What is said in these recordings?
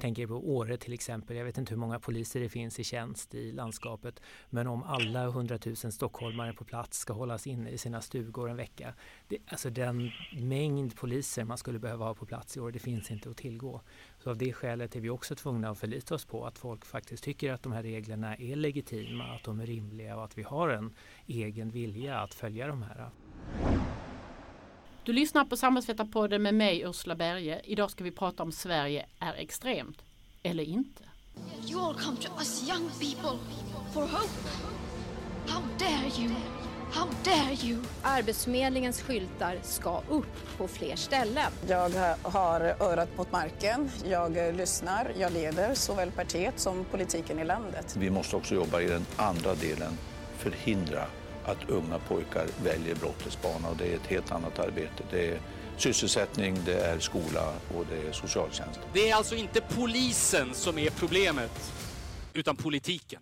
tänker på Åre till exempel. Jag vet inte hur många poliser det finns i tjänst i landskapet. Men om alla 100 000 stockholmare på plats ska hållas inne i sina stugor en vecka. Det, alltså den mängd poliser man skulle behöva ha på plats i år, det finns inte att tillgå. Så av det skälet är vi också tvungna att förlita oss på att folk faktiskt tycker att de här reglerna är legitima, att de är rimliga och att vi har en egen vilja att följa de här. Du lyssnar på Samhällsvetarpodden med mig Ursula Berge. Idag ska vi prata om Sverige är extremt eller inte. You all come to us young people for hope. How dare you? How dare you? Arbetsförmedlingens skyltar ska upp på fler ställen. Jag har örat mot marken, jag lyssnar, jag leder såväl partiet som politiken i landet. Vi måste också jobba i den andra delen, förhindra att unga pojkar väljer brottets bana och det är ett helt annat arbete. Det är sysselsättning, det är skola och det är socialtjänst. Det är alltså inte polisen som är problemet, utan politiken.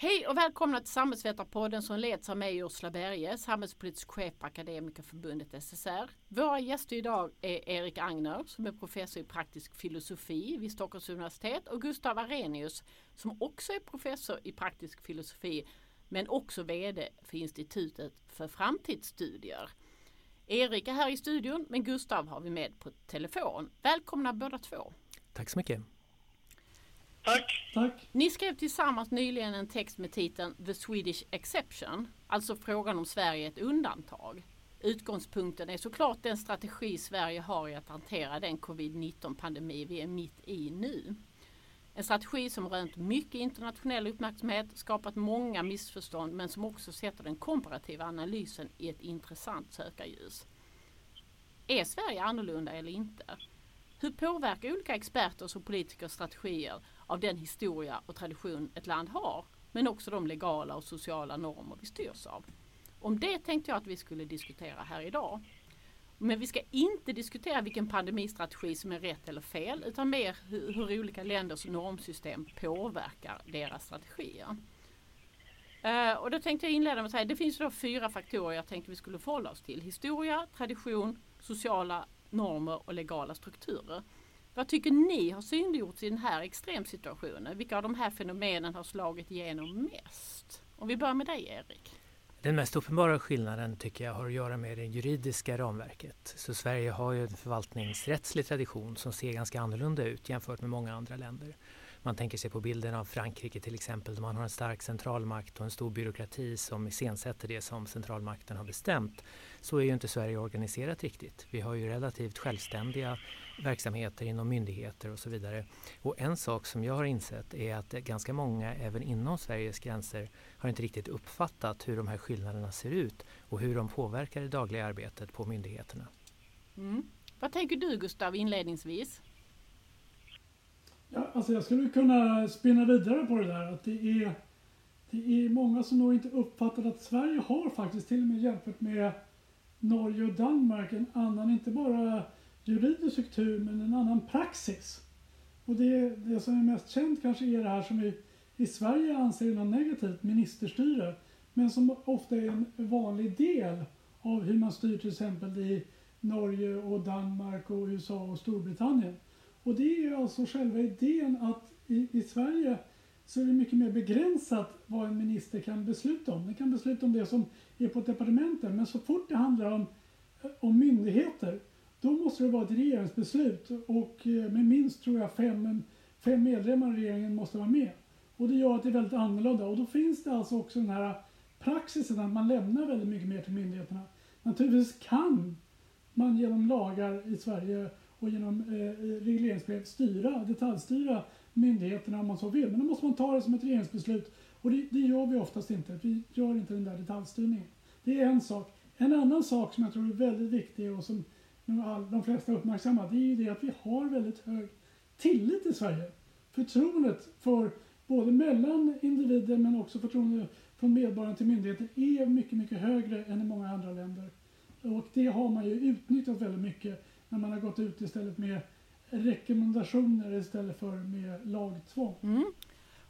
Hej och välkomna till Samhällsvetarpodden som leds av mig Ursula Berge, samhällspolitisk chef på Akademikerförbundet SSR. Våra gäster idag är Erik Agner som är professor i praktisk filosofi vid Stockholms universitet och Gustav Arrhenius som också är professor i praktisk filosofi men också VD för Institutet för framtidsstudier. Erik är här i studion men Gustav har vi med på telefon. Välkomna båda två. Tack så mycket. Tack. Tack. Ni skrev tillsammans nyligen en text med titeln The Swedish Exception, alltså frågan om Sverige är ett undantag. Utgångspunkten är såklart den strategi Sverige har i att hantera den covid-19 pandemi vi är mitt i nu. En strategi som rönt mycket internationell uppmärksamhet, skapat många missförstånd men som också sätter den komparativa analysen i ett intressant sökarljus. Är Sverige annorlunda eller inte? Hur påverkar olika experters och politikers strategier av den historia och tradition ett land har, men också de legala och sociala normer vi styrs av? Om det tänkte jag att vi skulle diskutera här idag. Men vi ska inte diskutera vilken pandemistrategi som är rätt eller fel utan mer hur, hur olika länders normsystem påverkar deras strategier. Uh, och då tänkte jag inleda med att säga det finns då fyra faktorer jag tänkte vi skulle förhålla oss till. Historia, tradition, sociala normer och legala strukturer. Vad tycker ni har synliggjorts i den här extremsituationen? Vilka av de här fenomenen har slagit igenom mest? Om vi börjar med dig Erik. Den mest uppenbara skillnaden tycker jag har att göra med det juridiska ramverket. Så Sverige har ju en förvaltningsrättslig tradition som ser ganska annorlunda ut jämfört med många andra länder. Man tänker sig på bilden av Frankrike till exempel där man har en stark centralmakt och en stor byråkrati som iscensätter det som centralmakten har bestämt. Så är ju inte Sverige organiserat riktigt. Vi har ju relativt självständiga verksamheter inom myndigheter och så vidare. Och en sak som jag har insett är att ganska många även inom Sveriges gränser har inte riktigt uppfattat hur de här skillnaderna ser ut och hur de påverkar det dagliga arbetet på myndigheterna. Mm. Vad tänker du Gustav inledningsvis? Ja, alltså jag skulle kunna spinna vidare på det där. Att det är, det är många som nog inte uppfattat att Sverige har faktiskt till och med jämfört med Norge och Danmark en annan, inte bara juridisk struktur, men en annan praxis. Och det, det som är mest känt kanske är det här som vi i Sverige anser är något negativt, ministerstyre. Men som ofta är en vanlig del av hur man styr till exempel i Norge och Danmark och USA och Storbritannien. Och det är alltså själva idén att i, i Sverige så är det mycket mer begränsat vad en minister kan besluta om. Den kan besluta om det som är på departementen men så fort det handlar om, om myndigheter då måste det vara ett regeringsbeslut och eh, med minst tror jag fem, fem medlemmar i regeringen måste vara med. Och det gör att det är väldigt annorlunda och då finns det alltså också den här praxisen att man lämnar väldigt mycket mer till myndigheterna. Naturligtvis kan man genom lagar i Sverige och genom eh, eh, regleringsbrev styra, detaljstyra myndigheterna om man så vill. Men då måste man ta det som ett regeringsbeslut och det, det gör vi oftast inte. Vi gör inte den där detaljstyrningen. Det är en sak. En annan sak som jag tror är väldigt viktig och som de flesta uppmärksammar det är ju det att vi har väldigt hög tillit i Sverige. Förtroendet för både mellan individer men också förtroendet från medborgarna till myndigheter är mycket, mycket högre än i många andra länder. Och det har man ju utnyttjat väldigt mycket när man har gått ut istället med rekommendationer istället för med lagtvång. Mm.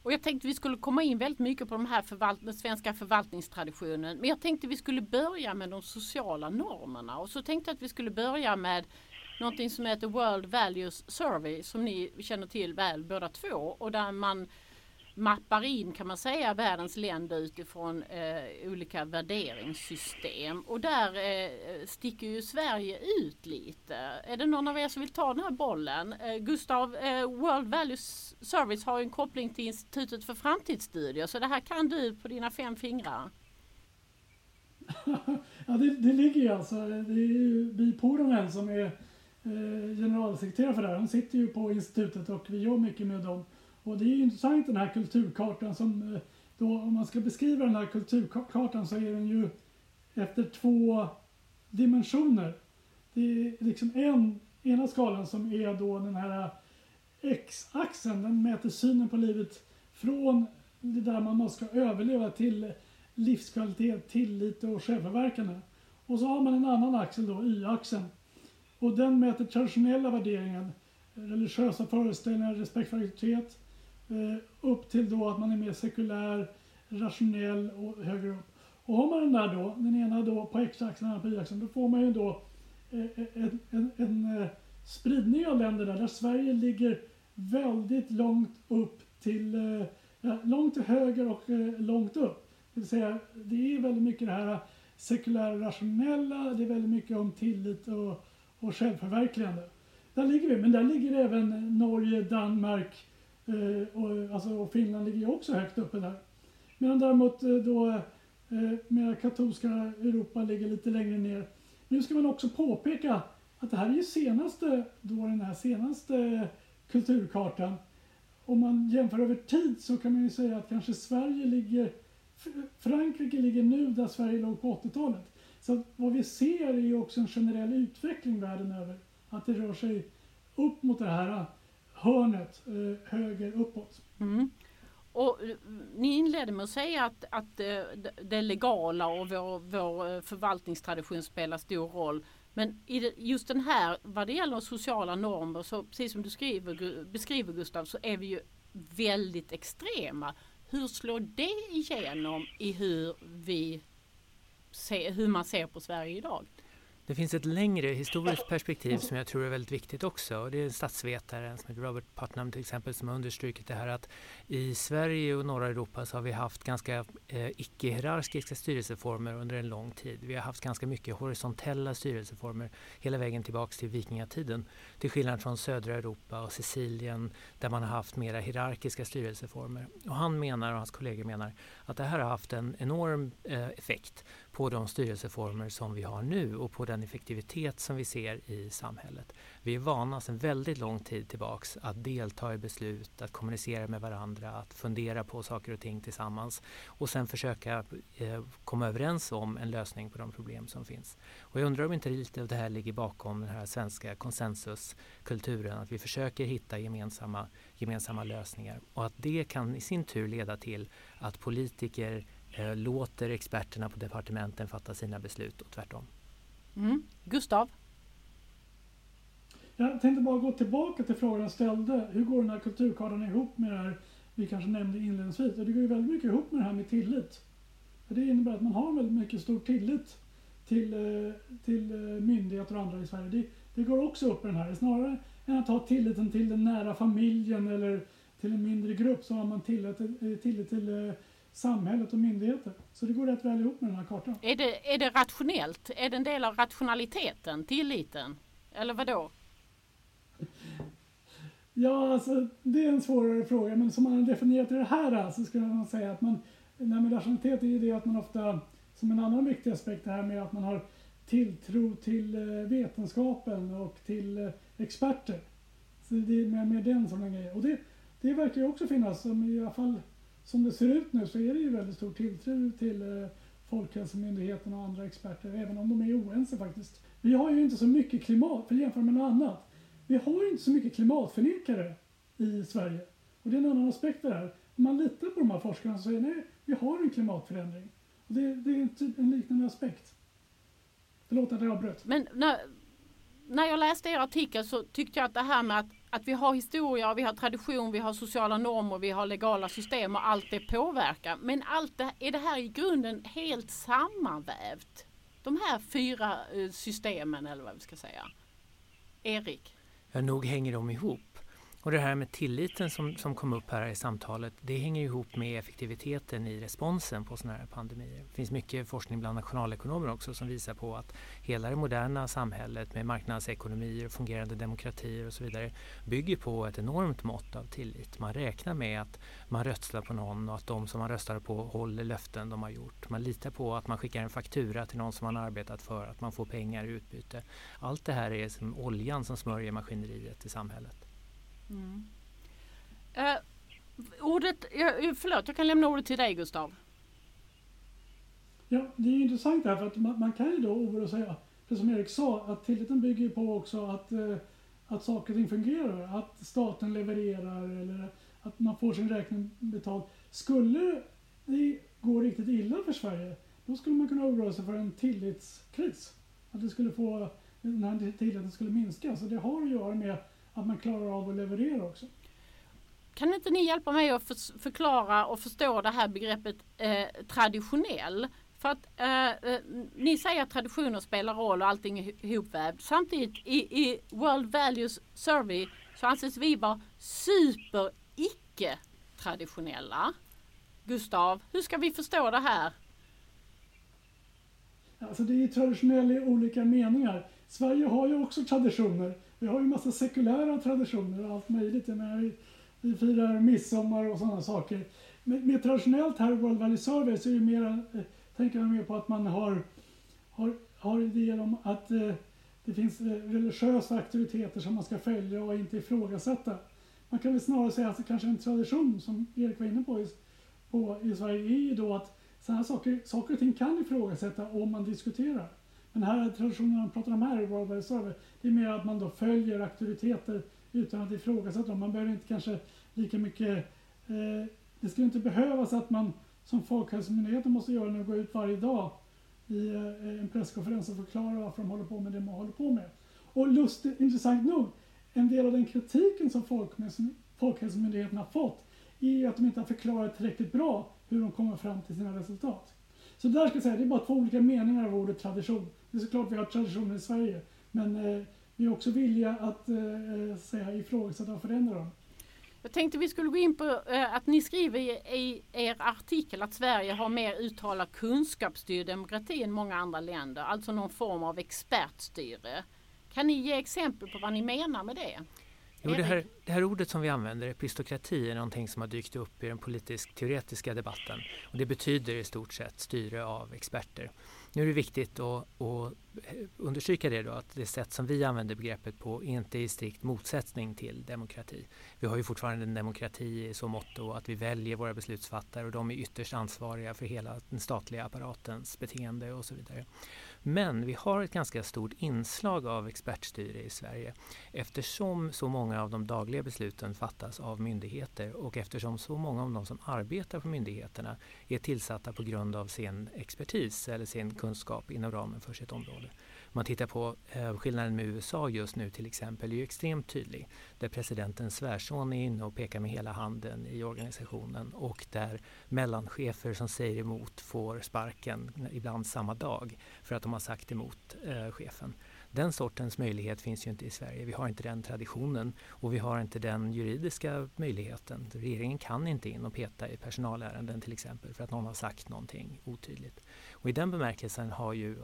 Och jag tänkte vi skulle komma in väldigt mycket på de här förvalt den svenska förvaltningstraditionen. Men jag tänkte vi skulle börja med de sociala normerna och så tänkte jag att vi skulle börja med någonting som heter World Values Survey som ni känner till väl båda två och där man mappar in kan man säga världens länder utifrån eh, olika värderingssystem och där eh, sticker ju Sverige ut lite. Är det någon av er som vill ta den här bollen? Eh, Gustav, eh, World Values Service har ju en koppling till Institutet för framtidsstudier så det här kan du på dina fem fingrar. ja, det, det ligger ju alltså, det är ju Bi Poronen som är eh, generalsekreterare för det här. Han sitter ju på institutet och vi gör mycket med dem. Och det är intressant den här kulturkartan som eh, då om man ska beskriva den här kulturkartan så är den ju efter två dimensioner. Det är liksom en, ena skalan som är då den här X-axeln, den mäter synen på livet från det där man ska överleva till livskvalitet, tillit och självförverkande. Och så har man en annan axel då, Y-axeln. Och den mäter traditionella värderingar, religiösa föreställningar, respekt för auktoritet, Eh, upp till då att man är mer sekulär, rationell och högre upp. Och har man den där då, den ena då på x-axeln och den andra på y-axeln, då får man ju då eh, eh, en, en, en spridning av länder där, där Sverige ligger väldigt långt upp till, långt till höger och långt upp. Det vill säga, det är väldigt mycket det här sekulära rationella, det är väldigt mycket om tillit och, och självförverkligande. Där ligger vi, men där ligger även Norge, Danmark, Eh, och, eh, alltså, och Finland ligger ju också högt uppe där. Medan däremot eh, då eh, mer katolska Europa ligger lite längre ner. Nu ska man också påpeka att det här är ju senaste, då den här senaste kulturkartan. Om man jämför över tid så kan man ju säga att kanske Sverige ligger, Frankrike ligger nu där Sverige låg på 80-talet. Så vad vi ser är ju också en generell utveckling världen över. Att det rör sig upp mot det här hörnet eh, höger uppåt. Mm. Och eh, ni inledde med att säga att, att eh, det legala och vår, vår eh, förvaltningstradition spelar stor roll. Men i just den här, vad det gäller sociala normer, så precis som du skriver, beskriver Gustav, så är vi ju väldigt extrema. Hur slår det igenom i hur, vi se, hur man ser på Sverige idag? Det finns ett längre historiskt perspektiv som jag tror är väldigt viktigt också. Det är en statsvetare som heter Robert Putnam till exempel som har understrukit det här att i Sverige och norra Europa så har vi haft ganska eh, icke-hierarkiska styrelseformer under en lång tid. Vi har haft ganska mycket horisontella styrelseformer hela vägen tillbaks till vikingatiden. Till skillnad från södra Europa och Sicilien där man har haft mera hierarkiska styrelseformer. Och han menar och hans kollegor menar att det här har haft en enorm eh, effekt på de styrelseformer som vi har nu och på den effektivitet som vi ser i samhället. Vi är vana sedan väldigt lång tid tillbaks att delta i beslut, att kommunicera med varandra, att fundera på saker och ting tillsammans och sen försöka eh, komma överens om en lösning på de problem som finns. Och jag undrar om inte lite av det här ligger bakom den här svenska konsensuskulturen, att vi försöker hitta gemensamma, gemensamma lösningar och att det kan i sin tur leda till att politiker låter experterna på departementen fatta sina beslut och tvärtom. Mm. Gustav? Jag tänkte bara gå tillbaka till frågan jag ställde. Hur går den här kulturkartan ihop med det här vi kanske nämnde inledningsvis? Och det går ju väldigt mycket ihop med det här med tillit. För det innebär att man har väldigt mycket stor tillit till, eh, till eh, myndigheter och andra i Sverige. Det, det går också upp i den här. Snarare än att ha tilliten till den nära familjen eller till en mindre grupp så har man tillit, eh, tillit till samhället och myndigheter. Så det går rätt väl ihop med den här kartan. Är det, är det rationellt? Är det en del av rationaliteten, tilliten? Eller vad då? Ja, alltså det är en svårare fråga, men som man har definierat det här så skulle man säga att man, nej med rationalitet är ju det att man ofta, som en annan viktig aspekt det här med att man har tilltro till eh, vetenskapen och till eh, experter. Så det är mer, mer den som en grej. Och det, det verkar ju också finnas, som i alla fall som det ser ut nu så är det ju väldigt stor tilltro till eh, Folkhälsomyndigheten och andra experter, även om de är oense faktiskt. Vi har ju inte så mycket klimat, för jämfört med något annat. Vi har ju inte så mycket klimatförnekare i Sverige. Och det är en annan aspekt det här. Om man litar på de här forskarna så säger nej, vi har en klimatförändring. Och det, det är typ en liknande aspekt. Förlåt att jag avbröt. Men när, när jag läste er artikel så tyckte jag att det här med att, att vi har historia, vi har tradition, vi har sociala normer, vi har legala system och allt det påverkar. Men allt det, är det här i grunden helt sammanvävt? De här fyra eh, systemen eller vad vi ska säga. Erik? Ja, nog hänger de ihop. Och det här med tilliten som, som kom upp här i samtalet, det hänger ihop med effektiviteten i responsen på sådana här pandemier. Det finns mycket forskning bland nationalekonomer också som visar på att hela det moderna samhället med marknadsekonomier, fungerande demokratier och så vidare bygger på ett enormt mått av tillit. Man räknar med att man röstar på någon och att de som man röstar på håller löften de har gjort. Man litar på att man skickar en faktura till någon som man arbetat för, att man får pengar i utbyte. Allt det här är som oljan som smörjer maskineriet i samhället. Mm. Uh, ordet, uh, förlåt, jag kan lämna ordet till dig Gustav. Ja, det är intressant här för att man, man kan ju då oroa sig, precis som Erik sa, att tilliten bygger på också att, uh, att saker och ting fungerar. Att staten levererar eller att man får sin räkning betald. Skulle det gå riktigt illa för Sverige, då skulle man kunna oroa sig för en tillitskris. Att det skulle få, den här tilliten skulle minska. Så det har att göra med att man klarar av att leverera också. Kan inte ni hjälpa mig att förklara och förstå det här begreppet eh, traditionell? För att eh, eh, ni säger att traditioner spelar roll och allting är ihopvävt. Samtidigt i, i World Values Survey så anses vi vara super icke traditionella. Gustav, hur ska vi förstå det här? Alltså det är traditionellt i olika meningar. Sverige har ju också traditioner. Vi har ju massa sekulära traditioner och allt möjligt. Jag menar, vi, vi firar midsommar och sådana saker. Men, mer traditionellt här i World Valley Survey så är det mer, eh, tänker man mer på att man har, har, har idéer om att eh, det finns eh, religiösa auktoriteter som man ska följa och inte ifrågasätta. Man kan väl snarare säga att det kanske är en tradition som Erik var inne på i, på, i Sverige är ju då att sådana saker, saker och ting kan ifrågasätta om man diskuterar. Men här traditionen man pratar om här i World Wide Server, det är mer att man då följer auktoriteter utan att ifrågasätta dem. Man behöver inte kanske lika mycket, eh, det skulle inte behövas att man som Folkhälsomyndigheten måste göra nu, gå ut varje dag i eh, en presskonferens och förklara varför de håller på med det man håller på med. Och lustigt, intressant nog, en del av den kritiken som Folkhälsomyndigheten har fått är att de inte har förklarat tillräckligt bra hur de kommer fram till sina resultat. Så där ska jag säga, det är bara två olika meningar av ordet tradition. Det är såklart vi har traditioner i Sverige, men eh, vi är också villiga att eh, eh säga ifrågasätta och förändra dem. Jag tänkte vi skulle gå in på eh, att ni skriver i, i er artikel att Sverige har mer uttalad kunskapsstyrd demokrati än många andra länder, alltså någon form av expertstyre. Kan ni ge exempel på vad ni menar med det? Jo, det, här, det här ordet som vi använder, epistokrati, är någonting som har dykt upp i den politisk-teoretiska debatten. Och det betyder i stort sett styre av experter. Nu är det viktigt att, att understryka det då att det sätt som vi använder begreppet på inte är i strikt motsättning till demokrati. Vi har ju fortfarande en demokrati i så mått att vi väljer våra beslutsfattare och de är ytterst ansvariga för hela den statliga apparatens beteende och så vidare. Men vi har ett ganska stort inslag av expertstyre i Sverige eftersom så många av de dagliga besluten fattas av myndigheter och eftersom så många av de som arbetar på myndigheterna är tillsatta på grund av sin expertis eller sin kunskap inom ramen för sitt område. Om man tittar på eh, skillnaden med USA just nu till exempel är ju extremt tydlig. Där presidentens svärson är inne och pekar med hela handen i organisationen och där mellanchefer som säger emot får sparken ibland samma dag för att de har sagt emot eh, chefen. Den sortens möjlighet finns ju inte i Sverige. Vi har inte den traditionen och vi har inte den juridiska möjligheten. Regeringen kan inte in och peta i personalärenden till exempel för att någon har sagt någonting otydligt. Och I den bemärkelsen har ju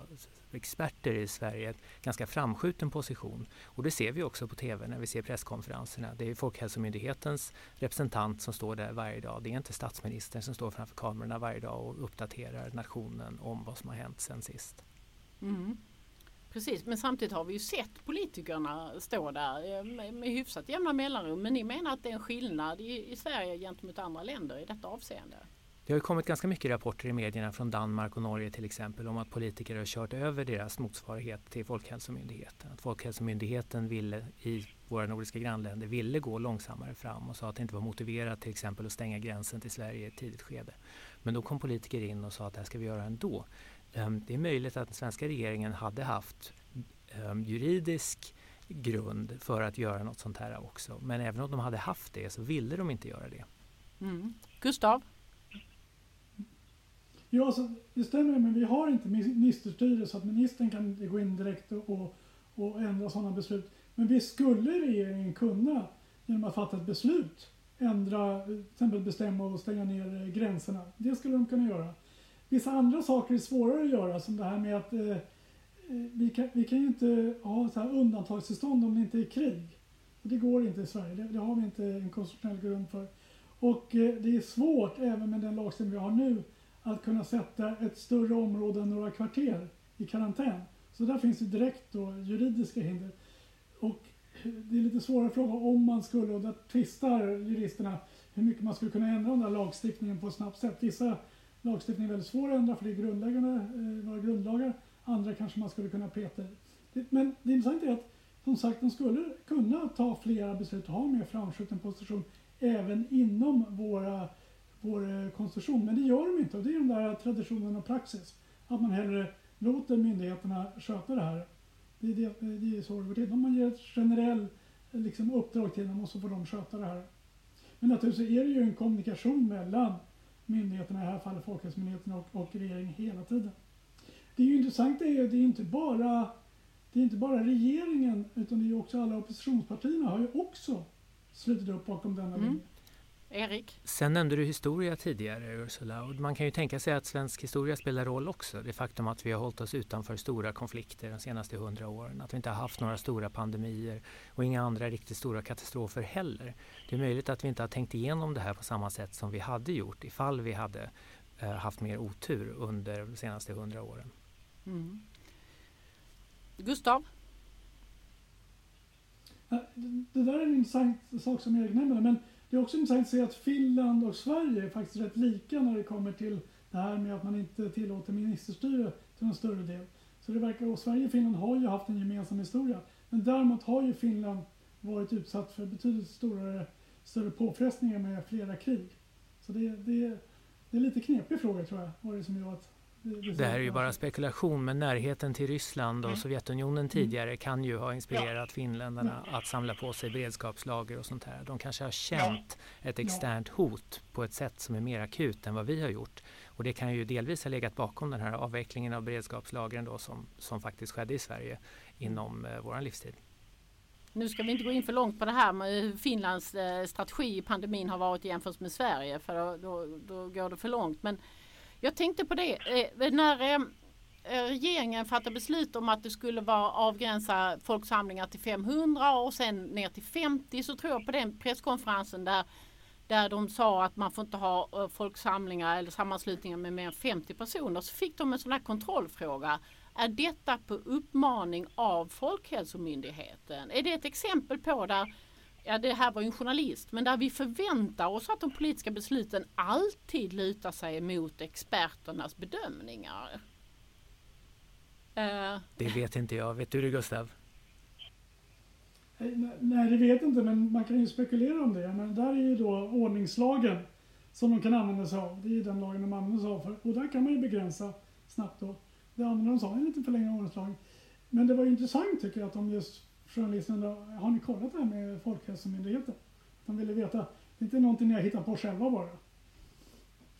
experter i Sverige en ganska framskjuten position. Och det ser vi också på TV när vi ser presskonferenserna. Det är Folkhälsomyndighetens representant som står där varje dag. Det är inte statsministern som står framför kamerorna varje dag och uppdaterar nationen om vad som har hänt sen sist. Mm. Precis, men samtidigt har vi ju sett politikerna stå där eh, med, med hyfsat jämna mellanrum. Men ni menar att det är en skillnad i, i Sverige gentemot andra länder i detta avseende? Det har kommit ganska mycket rapporter i medierna från Danmark och Norge till exempel om att politiker har kört över deras motsvarighet till Folkhälsomyndigheten. Att Folkhälsomyndigheten ville, i våra nordiska grannländer ville gå långsammare fram och sa att det inte var motiverat till exempel att stänga gränsen till Sverige i ett tidigt skede. Men då kom politiker in och sa att det här ska vi göra ändå. Ehm, det är möjligt att den svenska regeringen hade haft ehm, juridisk grund för att göra något sånt här också. Men även om de hade haft det så ville de inte göra det. Mm. Gustav? Ja, så det stämmer, men vi har inte ministerstyre så att ministern kan gå in direkt och, och, ändra sådana beslut. Men visst skulle regeringen kunna, genom att fatta ett beslut, ändra, till exempel bestämma och stänga ner eh, gränserna. Det skulle de kunna göra. Vissa andra saker är svårare att göra, som det här med att eh, eh, vi, kan, vi kan ju inte ha så här undantagstillstånd om det inte är krig. Det går inte i Sverige, det, det har vi inte en konstitutionell grund för. Och eh, det är svårt, även med den lagstiftning vi har nu, att kunna sätta ett större område än några kvarter i karantän. Så där finns det direkt då juridiska hinder. Och eh, det är lite svårare fråga om man skulle, och där tvistar juristerna, hur mycket man skulle kunna ändra den där lagstiftningen på ett snabbt sätt. Vissa lagstiftningen är väldigt svår att ändra för det är grundläggande, eh, våra grundlagar. Andra kanske man skulle kunna peta i. Men det intressanta är att som sagt, de skulle kunna ta flera beslut och ha mer framskjuten position även inom våra, vår eh, konstitution. Men det gör de inte och det är den där traditionen och praxis. Att man hellre låter myndigheterna sköta det här. Det är, det, eh, det är så det går till. Om man ger ett generellt eh, liksom, uppdrag till dem och så får de sköta det här. Men naturligtvis är det ju en kommunikation mellan myndigheterna, i det här fallet Folkhälsomyndigheten och, och regeringen hela tiden. Det är ju intressant är ju, det är inte bara det är inte bara regeringen utan det är också alla oppositionspartierna har ju också slutit upp bakom denna mm. linje. Erik? Sen nämnde du historia tidigare Ursula och man kan ju tänka sig att svensk historia spelar roll också. Det faktum att vi har hållit oss utanför stora konflikter de senaste hundra åren. Att vi inte har haft några stora pandemier och inga andra riktigt stora katastrofer heller. Det är möjligt att vi inte har tänkt igenom det här på samma sätt som vi hade gjort ifall vi hade eh, haft mer otur under de senaste hundra åren. Mm. Gustav? Det där är en intressant sak som Erik nämner men det är också intressant att se att Finland och Sverige är faktiskt rätt lika när det kommer till det här med att man inte tillåter ministerstyre till en större del. Så det verkar, och Sverige och Finland har ju haft en gemensam historia. Men däremot har ju Finland varit utsatt för betydligt större, större påfrestningar med flera krig. Så det, det, det är lite knepig fråga tror jag, vad det är som gör att det här är ju bara spekulation men närheten till Ryssland och mm. Sovjetunionen mm. tidigare kan ju ha inspirerat finländarna ja. att samla på sig beredskapslager och sånt här. De kanske har känt ett externt hot på ett sätt som är mer akut än vad vi har gjort. Och det kan ju delvis ha legat bakom den här avvecklingen av beredskapslagren då som, som faktiskt skedde i Sverige inom eh, vår livstid. Nu ska vi inte gå in för långt på det här med hur Finlands eh, strategi i pandemin har varit jämfört med Sverige för då, då, då går det för långt. Men jag tänkte på det, eh, när eh, regeringen fattade beslut om att det skulle vara avgränsa folksamlingar till 500 och sen ner till 50 så tror jag på den presskonferensen där där de sa att man får inte ha eh, folksamlingar eller sammanslutningar med mer än 50 personer så fick de en sån här kontrollfråga. Är detta på uppmaning av Folkhälsomyndigheten? Är det ett exempel på där ja det här var ju en journalist, men där vi förväntar oss att de politiska besluten alltid lutar sig mot experternas bedömningar. Uh. Det vet inte jag. Vet du det Gustav? Nej, det vet inte, men man kan ju spekulera om det. Men där är ju då ordningslagen som de kan använda sig av. Det är ju den lagen de använder sig av. För. Och där kan man ju begränsa snabbt då. Det använder de sig av en liten förlängning av ordningslagen. Men det var ju intressant tycker jag att de just journalisterna, har ni kollat det här med Folkhälsomyndigheten? De ville veta. Det är inte någonting ni har hittat på själva bara.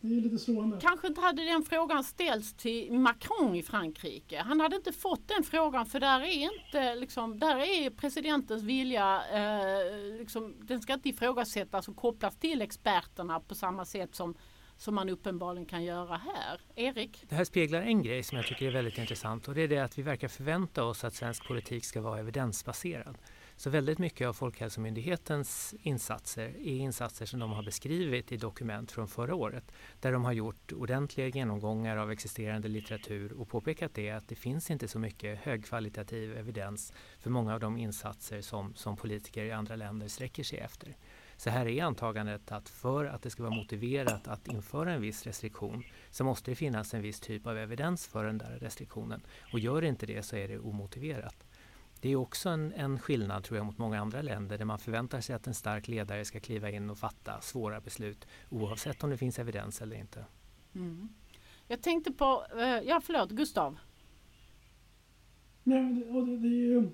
Det är lite slående. Kanske inte hade den frågan ställts till Macron i Frankrike. Han hade inte fått den frågan för där är inte liksom, där är presidentens vilja, eh, liksom, den ska inte ifrågasättas och kopplas till experterna på samma sätt som som man uppenbarligen kan göra här. Erik? Det här speglar en grej som jag tycker är väldigt intressant och det är det att vi verkar förvänta oss att svensk politik ska vara evidensbaserad. Så väldigt mycket av Folkhälsomyndighetens insatser är insatser som de har beskrivit i dokument från förra året där de har gjort ordentliga genomgångar av existerande litteratur och påpekat det att det finns inte så mycket högkvalitativ evidens för många av de insatser som, som politiker i andra länder sträcker sig efter. Så här är antagandet att för att det ska vara motiverat att införa en viss restriktion så måste det finnas en viss typ av evidens för den där restriktionen. Och gör det inte det så är det omotiverat. Det är också en, en skillnad tror jag mot många andra länder där man förväntar sig att en stark ledare ska kliva in och fatta svåra beslut oavsett om det finns evidens eller inte. Mm. Jag tänkte på, eh, ja förlåt Gustav. Nej, och det, det är ju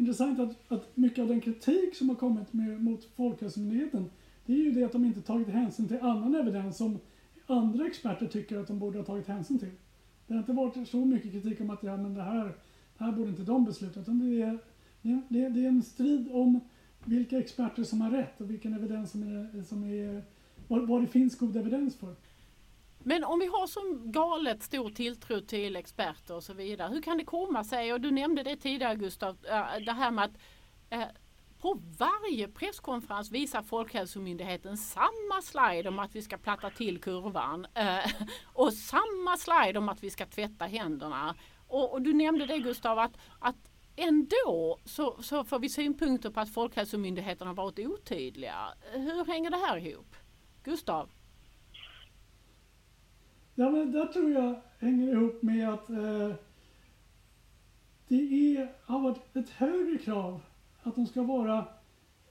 intressant att, att mycket av den kritik som har kommit med, mot Folkhälsomyndigheten det är ju det att de inte tagit hänsyn till annan evidens som andra experter tycker att de borde ha tagit hänsyn till. Det har inte varit så mycket kritik om att ja, men det, här, det här borde inte de besluta utan det är det, är, det är en strid om vilka experter som har rätt och vilken evidens som är, som är vad, vad det finns god evidens för. Men om vi har så galet stor tilltro till experter och så vidare. Hur kan det komma sig, och du nämnde det tidigare Gustav, äh, det här med att eh, på varje presskonferens visar Folkhälsomyndigheten samma slide om att vi ska platta till kurvan eh, och samma slide om att vi ska tvätta händerna. Och, och du nämnde det Gustav att, att ändå så, så får vi synpunkter på att Folkhälsomyndigheten har varit otydliga. Hur hänger det här ihop? Gustav? Ja, men där tror jag hänger ihop med att eh, det är, har varit ett högre krav att de ska vara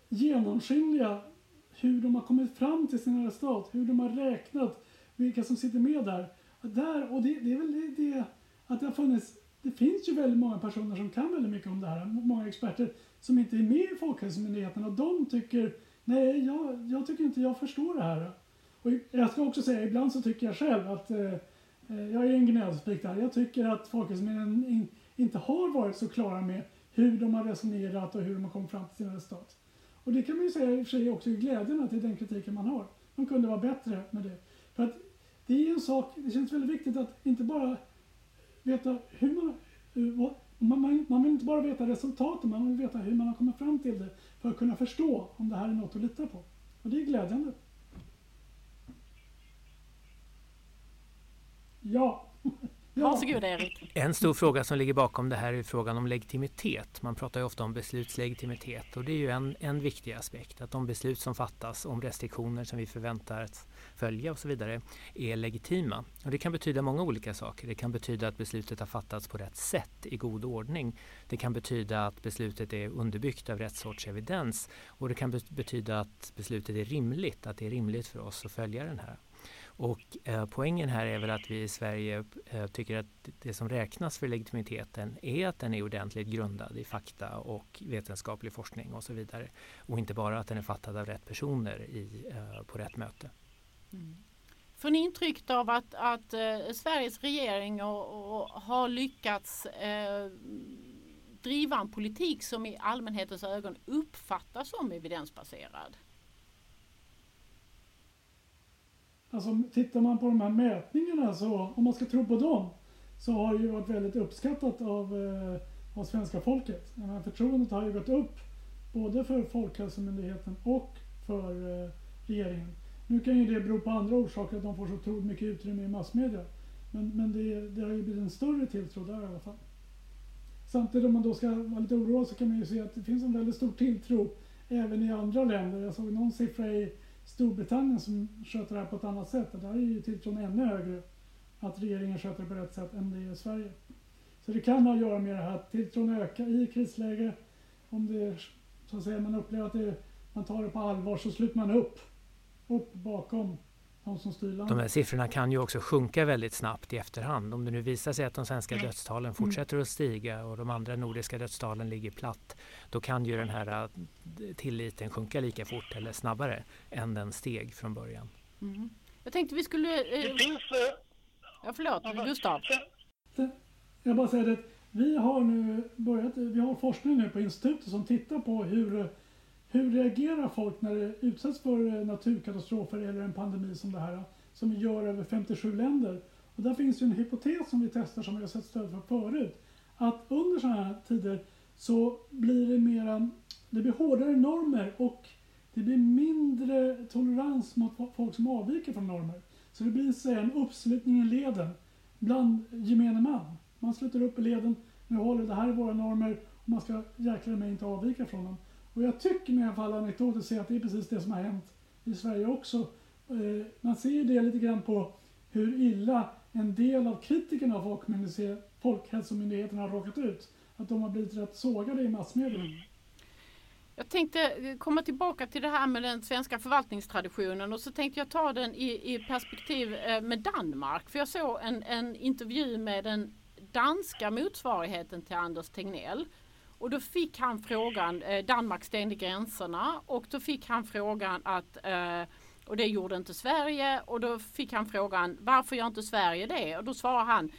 genomskinliga hur de har kommit fram till sin resultat, hur de har räknat, vilka som sitter med där. där och det, det är väl det, att det har funnits, det finns ju väldigt många personer som kan väldigt mycket om det här, många experter som inte är med i Folkhälsomyndigheten och de tycker, nej jag, jag tycker inte jag förstår det här. Och jag ska också säga, ibland så tycker jag själv att eh, eh jag är en gnällspik där. Jag tycker att Folkhälsomyndigheten in, inte har varit så klara med hur de har resonerat och hur de har kommit fram till sina resultat. Och det kan man ju säga i och för sig också är glädjen till den kritiken man har. De kunde vara bättre med det. För att det är en sak, det känns väldigt viktigt att inte bara veta hur eh, man, man, man vill inte bara veta resultaten, man vill veta hur man har kommit fram till det för att kunna förstå om det här är något att lita på. Och det är glädjande. Ja. Varsågod Erik. En stor fråga som ligger bakom det här är frågan om legitimitet. Man pratar ju ofta om beslutslegitimitet och det är ju en, en viktig aspekt. Att de beslut som fattas om restriktioner som vi förväntar att följa och så vidare är legitima. Och det kan betyda många olika saker. Det kan betyda att beslutet har fattats på rätt sätt i god ordning. Det kan betyda att beslutet är underbyggt av rätt sorts evidens och det kan betyda att beslutet är rimligt, att det är rimligt för oss att följa den här och eh, poängen här är väl att vi i Sverige eh, tycker att det som räknas för legitimiteten är att den är ordentligt grundad i fakta och vetenskaplig forskning och så vidare. Och inte bara att den är fattad av rätt personer i, eh, på rätt möte. Mm. Får ni intryck av att, att eh, Sveriges regering och, och har lyckats eh, driva en politik som i allmänhetens ögon uppfattas som evidensbaserad? Alltså tittar man på de här mätningarna så, om man ska tro på dem, så har det ju varit väldigt uppskattat av, eh, av svenska folket. Men förtroendet har ju gått upp både för Folkhälsomyndigheten och för eh, regeringen. Nu kan ju det bero på andra orsaker, att de får så otroligt mycket utrymme i massmedia. Men, men det, det har ju blivit en större tilltro där i alla fall. Samtidigt om man då ska vara lite oroad så kan man ju se att det finns en väldigt stor tilltro även i andra länder. Jag såg någon siffra i Storbritannien som sköter det här på ett annat sätt. där är ju tilltron ännu högre att regeringen sköter det på rätt sätt än det är i Sverige. Så det kan ha att göra med det här att tilltron ökar i krisläge. Om det så att säga, man upplever att det, man tar det på allvar så sluter man upp, upp bakom de som styr De här siffrorna kan ju också sjunka väldigt snabbt i efterhand. Om det nu visar sig att de svenska mm. dödstalen fortsätter att stiga och de andra nordiska dödstalen ligger platt, då kan ju den här äh, tilliten sjunka lika fort eller snabbare än den steg från början. Mm. Jag tänkte vi skulle... Eh... Det finns... Ja, förlåt, Gustav. Jag bara säger att vi har nu börjat, vi har forskning nu på institutet som tittar på hur hur reagerar folk när det utsätts för eh, naturkatastrofer eller en pandemi som det här eh, som vi gör över 57 länder? Och där finns ju en hypotes som vi testar som vi har sett stöd för förut. Att under sådana här tider så blir det mera, eh, det blir hårdare normer och det blir mindre tolerans mot folk som avviker från normer. Så det blir så en uppslutning i leden bland gemene man. Man sluter upp i leden, nu håller det här är våra normer och man ska jäklar mig inte avvika från dem. Och jag tycker med i alla fall anekdotiskt se att det är precis det som har hänt i Sverige också. Eh, man ser ju det lite grann på hur illa en del av kritikerna av Folkhälsomyndigheten har råkat ut. Att de har blivit rätt sågade i massmedia. Mm. Jag tänkte eh, komma tillbaka till det här med den svenska förvaltningstraditionen och så tänkte jag ta den i, i perspektiv eh, med Danmark. För jag såg en, en intervju med den danska motsvarigheten till Anders Tegnell och då fick han frågan, eh, Danmark stängde gränserna och då fick han frågan att eh, och det gjorde inte Sverige och då fick han frågan varför gör inte Sverige det? Och då svarar han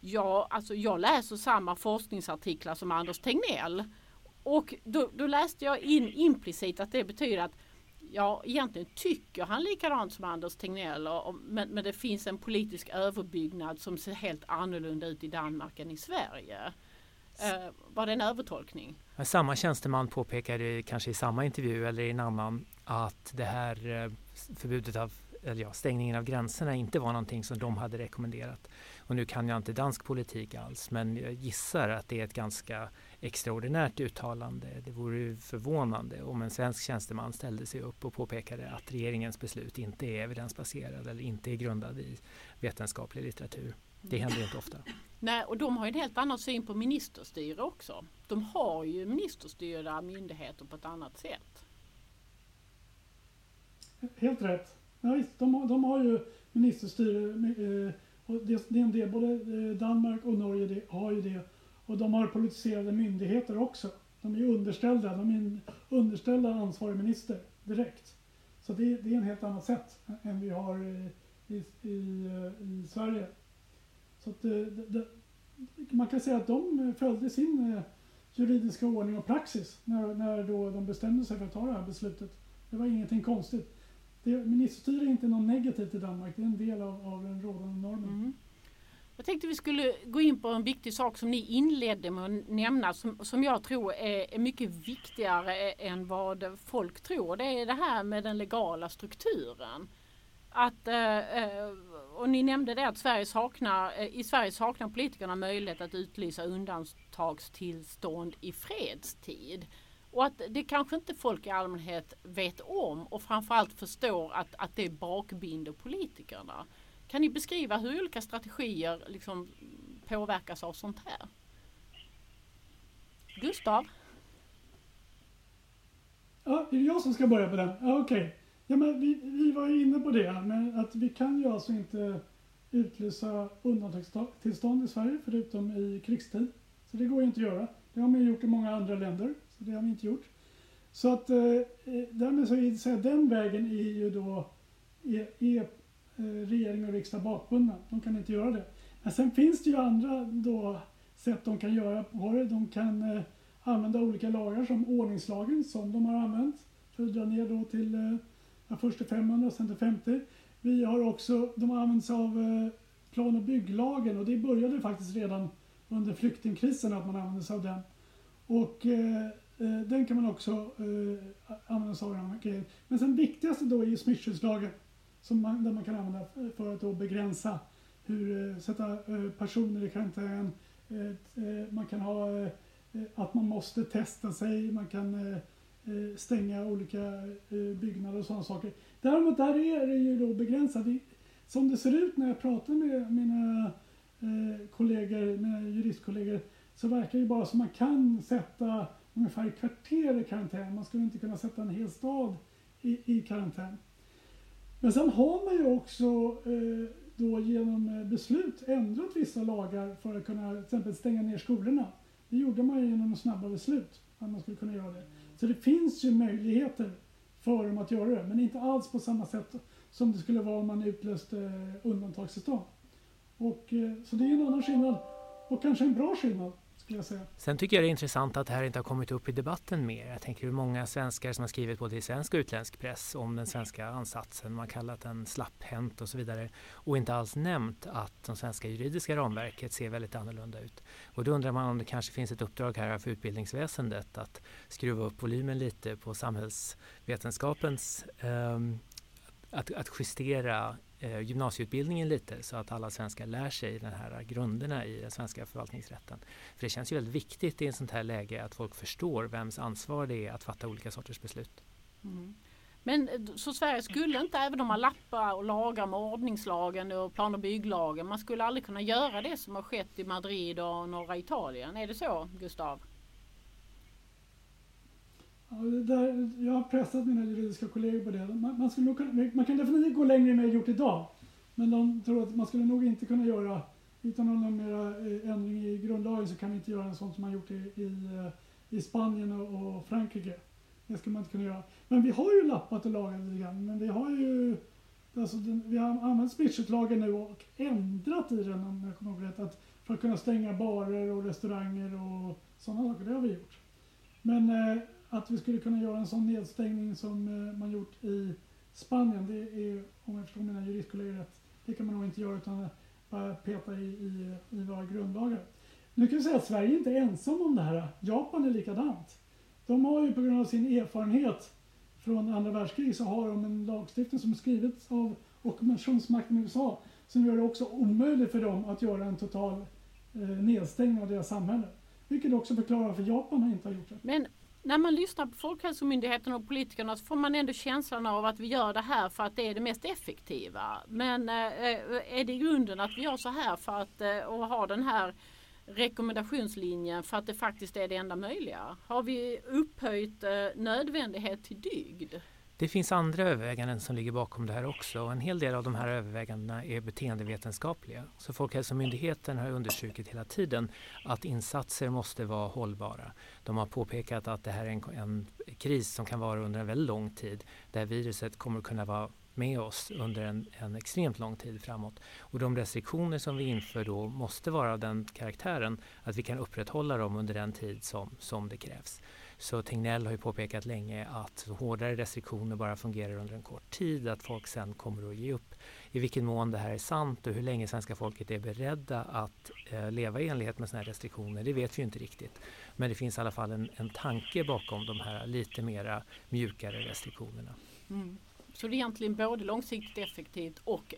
Ja, alltså jag läser samma forskningsartiklar som Anders Tegnell. och då, då läste jag in implicit att det betyder att ja, egentligen tycker han likadant som Anders Tegnell och, men, men det finns en politisk överbyggnad som ser helt annorlunda ut i Danmark än i Sverige. Eh, var det en övertolkning? Samma tjänsteman påpekade kanske i samma intervju eller i en annan att det här eh, förbudet av eller ja, stängningen av gränserna inte var någonting som de hade rekommenderat. Och nu kan jag inte dansk politik alls men jag gissar att det är ett ganska extraordinärt uttalande. Det vore förvånande om en svensk tjänsteman ställde sig upp och påpekade att regeringens beslut inte är evidensbaserad eller inte är grundad i vetenskaplig litteratur. Det händer inte ofta. Nej, och de har en helt annan syn på ministerstyre också. De har ju ministerstyrda myndigheter på ett annat sätt. Helt rätt. Ja, visst, de, de har ju ministerstyre. Eh, och det, det är en del, både eh, Danmark och Norge det, har ju det. Och de har politiserade myndigheter också. De är underställda, de är underställda ansvarig minister direkt. Så det, det är en helt annat sätt än vi har eh, i, i, i, i Sverige. Så att eh, det, det, man kan säga att de eh, följde sin eh, juridiska ordning och praxis när, när då de bestämde sig för att ta det här beslutet. Det var ingenting konstigt. Det, ministerstyre är inte något negativt i Danmark, det är en del av, av den rådande normen. Mm. Jag tänkte vi skulle gå in på en viktig sak som ni inledde med att nämna som, som jag tror är, är mycket viktigare än vad folk tror. Det är det här med den legala strukturen. Att, eh, eh, och ni nämnde det att Sverige saknar, eh, i Sverige saknar politikerna möjlighet att utlysa undantagstillstånd i fredstid. Och att det kanske inte folk i allmänhet vet om och framförallt förstår att, att det bakbinder politikerna. Kan ni beskriva hur olika strategier liksom påverkas av sånt här? Gustav? Ja, är det jag som ska börja på den? Ja, Okej. Okay. Ja, men vi, vi var ju inne på det, men att vi kan ju alltså inte utlysa undantagstillstånd i Sverige förutom i krigstid. Så det går ju inte att göra. Det har man gjort i många andra länder, så det har vi inte gjort. Så att eh, eh därmed så är den vägen är ju då är, är eh, regering och riksdag bakbundna. De kan inte göra det. Men sen finns det ju andra då sätt de kan göra på det. De kan eh, använda olika lagar som ordningslagen som de har använt för att dra ner då till eh, först till 500 och sen till 50. Vi har också, de har använt sig av eh, plan och bygglagen och det började faktiskt redan under flyktingkrisen att man använde sig av den. Och eh, eh, den kan man också eh, använda sig av. Men sen viktigaste då är ju smittskyddslagen som man, där man kan använda för att då begränsa hur, eh, sätta eh, personer i karantän. Man kan ha att man måste testa sig, man kan Eh, stänga olika eh, byggnader och sådana saker. Däremot där är det ju då begränsat. Som det ser ut när jag pratar med mina eh, kollegor, mina juristkollegor, så verkar det bara som man kan sätta ungefär kvarter i karantän. Man skulle inte kunna sätta en hel stad i, i karantän. Men sen har man ju också eh, då genom beslut ändrat vissa lagar för att kunna till exempel stänga ner skolorna. Det gjorde man ju genom snabba beslut, att man skulle kunna göra det. Så det finns ju möjligheter för dem att göra det, men inte alls på samma sätt som det skulle vara om man utlöste undantagstillstånd. Och, eh, så det är en annan skillnad, och kanske en bra skillnad skulle jag säga. Sen tycker jag det är intressant att det här inte har kommit upp i debatten mer. Jag tänker hur många svenskar som har skrivit både i svensk och utländsk press om den svenska ansatsen. Man har kallat den slapphänt och så vidare och inte alls nämnt att det svenska juridiska ramverket ser väldigt annorlunda ut. Och då undrar man om det kanske finns ett uppdrag här för utbildningsväsendet att skruva upp volymen lite på samhällsvetenskapens um, att, att justera eh, gymnasieutbildningen lite så att alla svenskar lär sig de här grunderna i den svenska förvaltningsrätten. För det känns ju väldigt viktigt i en sånt här läge att folk förstår vems ansvar det är att fatta olika sorters beslut. Mm. Men eh, så Sverige skulle inte, även om man lappar och lagar med ordningslagen och plan och bygglagen, man skulle aldrig kunna göra det som har skett i Madrid och norra Italien. Är det så, Gustav? Ja, där, jag har pressat mina juridiska kollegor på det. Man, man, skulle kunna, man kan definitivt gå längre än vi har gjort idag. Men de tror att man skulle nog inte kunna göra, utan någon mera eh, ändring i grundlagen så kan vi inte göra en sån som man gjort i, i, eh, i Spanien och, och Frankrike. Det skulle man inte kunna göra. Men vi har ju lappat och lagat lite grann. Men vi har ju alltså den, vi har använt smittskyddslagen nu och ändrat i den om jag kommer ihåg rätt. Att, för att kunna stänga barer och restauranger och sådana saker. Det har vi gjort. Men eh, att vi skulle kunna göra en sån nedstängning som eh, man gjort i Spanien, det är, om jag förstår mina juristkollegor rätt, det kan man nog inte göra utan bara peta i, i, i våra grundlagar. Nu kan vi säga att Sverige inte är ensam om det här. Japan är likadant. De har ju på grund av sin erfarenhet från andra världskriget så har de en lagstiftning som skrivits av ockupationsmakten i USA som gör det också omöjligt för dem att göra en total eh, nedstängning av deras samhälle. Vilket också förklarar varför Japan inte har gjort det. Men när man lyssnar på Folkhälsomyndigheten och politikerna så får man ändå känslan av att vi gör det här för att det är det mest effektiva. Men eh, eh, är det i grunden att vi gör så här för att eh, och har den här rekommendationslinjen för att det faktiskt är det enda möjliga? Har vi upphöjt eh, nödvändighet till dygd? Det finns andra överväganden som ligger bakom det här också och en hel del av de här övervägandena är beteendevetenskapliga. Så Folkhälsomyndigheten alltså har understrukit hela tiden att insatser måste vara hållbara. De har påpekat att det här är en, en kris som kan vara under en väldigt lång tid där viruset kommer att kunna vara med oss under en, en, extremt lång tid framåt. Och de restriktioner som vi inför då måste vara av den karaktären att vi kan upprätthålla dem under den tid som, som det krävs. Så Tegnell har ju påpekat länge att hårdare restriktioner bara fungerar under en kort tid, att folk sen kommer att ge upp. I vilken mån det här är sant och hur länge svenska folket är beredda att eh, leva i enlighet med sådana här restriktioner, det vet vi inte riktigt. Men det finns i alla fall en, en tanke bakom de här lite mera mjukare restriktionerna. Mm. Så det är egentligen både långsiktigt effektivt och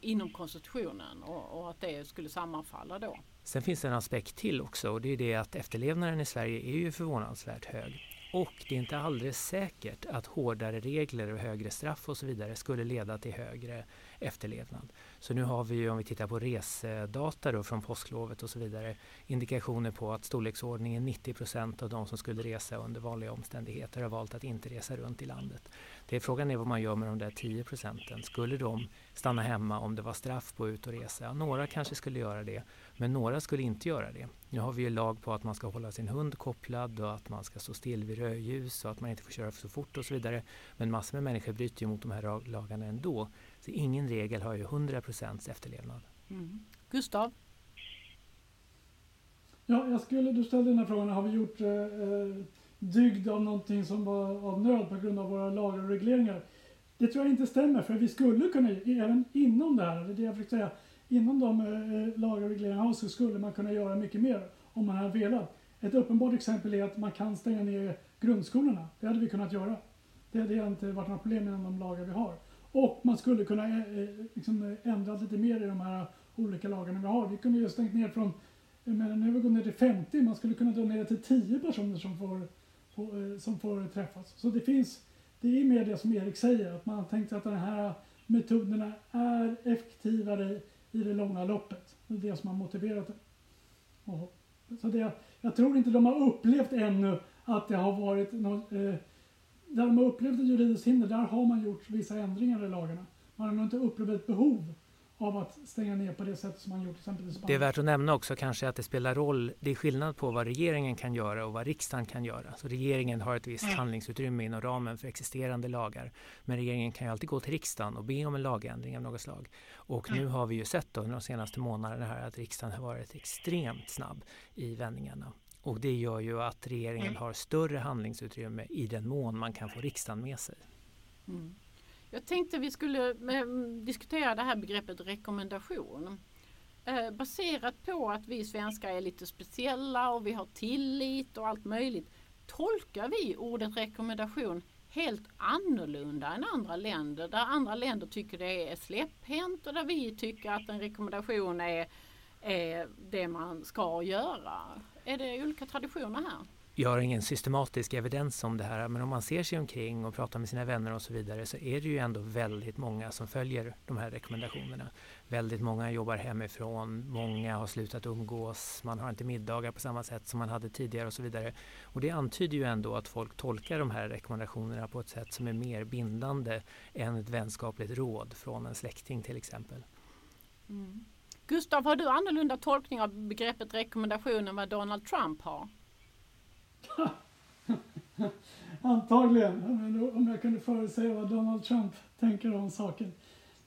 inom konstitutionen och, och, att det skulle sammanfalla då. Sen finns det en aspekt till också och det är det att efterlevnaden i Sverige är ju förvånansvärt hög. Och det är inte alldeles säkert att hårdare regler och högre straff och så vidare skulle leda till högre efterlevnad. Så nu har vi ju, om vi tittar på resedata då från påsklovet och så vidare, indikationer på att storleksordningen 90 procent av de som skulle resa under vanliga omständigheter har valt att inte resa runt i landet. Det är frågan är vad man gör med de där 10 procenten. Skulle de stanna hemma om det var straff på ut och resa? Några kanske skulle göra det, men några skulle inte göra det. Nu har vi ju lag på att man ska hålla sin hund kopplad och att man ska stå still vid rödljus och att man inte får köra så fort och så vidare. Men massor med människor bryter ju mot de här lagarna ändå. Så ingen regel har ju 100 procents efterlevnad. Mm. Gustav? Ja, jag skulle, du ställde den här frågan, har vi gjort eh, eh dygd av någonting som var av nöd på grund av våra lagar och regleringar. Det tror jag inte stämmer för vi skulle kunna, även inom det här, det är det jag försöker säga, inom de eh, lagar och regleringar så skulle man kunna göra mycket mer om man hade velat. Ett uppenbart exempel är att man kan stänga ner grundskolorna. Det hade vi kunnat göra. Det hade inte varit några problem med de lagar vi har. Och man skulle kunna eh, eh liksom eh, ändra lite mer i de här olika lagarna vi har. Vi kunde ju stängt ner från, men nu har vi gått ner till 50, man skulle kunna dra ner till 10 personer som får eh, som får träffas. Så det finns, det är mer det som Erik säger, att man har tänkt att de här metoderna är effektivare i det långa loppet. Det är det som har motiverat det. Så det, jag tror inte de har upplevt ännu att det har varit något, eh, där de har upplevt ett juridiskt hinder, där har man gjort vissa ändringar i lagarna. Man har nog inte upplevt ett behov av att stänga ner på det sätt som man gjort till exempel i Spanien. Det är värt att nämna också kanske att det spelar roll. Det är skillnad på vad regeringen kan göra och vad riksdagen kan göra. Så regeringen har ett visst mm. handlingsutrymme inom ramen för existerande lagar. Men regeringen kan ju alltid gå till riksdagen och be om en lagändring av något slag. Och mm. nu har vi ju sett då, de senaste månaderna här att riksdagen har varit extremt snabb i vändningarna. Och det gör ju att regeringen mm. har större handlingsutrymme i den mån man kan få riksdagen med sig. Mm. Jag tänkte vi skulle eh, diskutera det här begreppet rekommendation. Eh, baserat på att vi svenskar är lite speciella och vi har tillit och allt möjligt. Tolkar vi ordet rekommendation helt annorlunda än andra länder. Där andra länder tycker det är släpphänt och där vi tycker att en rekommendation är, är det man ska göra. Är det olika traditioner här? Jag har ingen systematisk evidens om det här men om man ser sig omkring och pratar med sina vänner och så vidare så är det ju ändå väldigt många som följer de här rekommendationerna. Väldigt många jobbar hemifrån, många har slutat umgås, man har inte middagar på samma sätt som man hade tidigare och så vidare. Och det antyder ju ändå att folk tolkar de här rekommendationerna på ett sätt som är mer bindande än ett vänskapligt råd från en släkting till exempel. Mm. Gustav, har du annorlunda tolkning av begreppet rekommendation än vad Donald Trump har? Antagligen, om jag kunde förutsäga vad Donald Trump tänker om saken.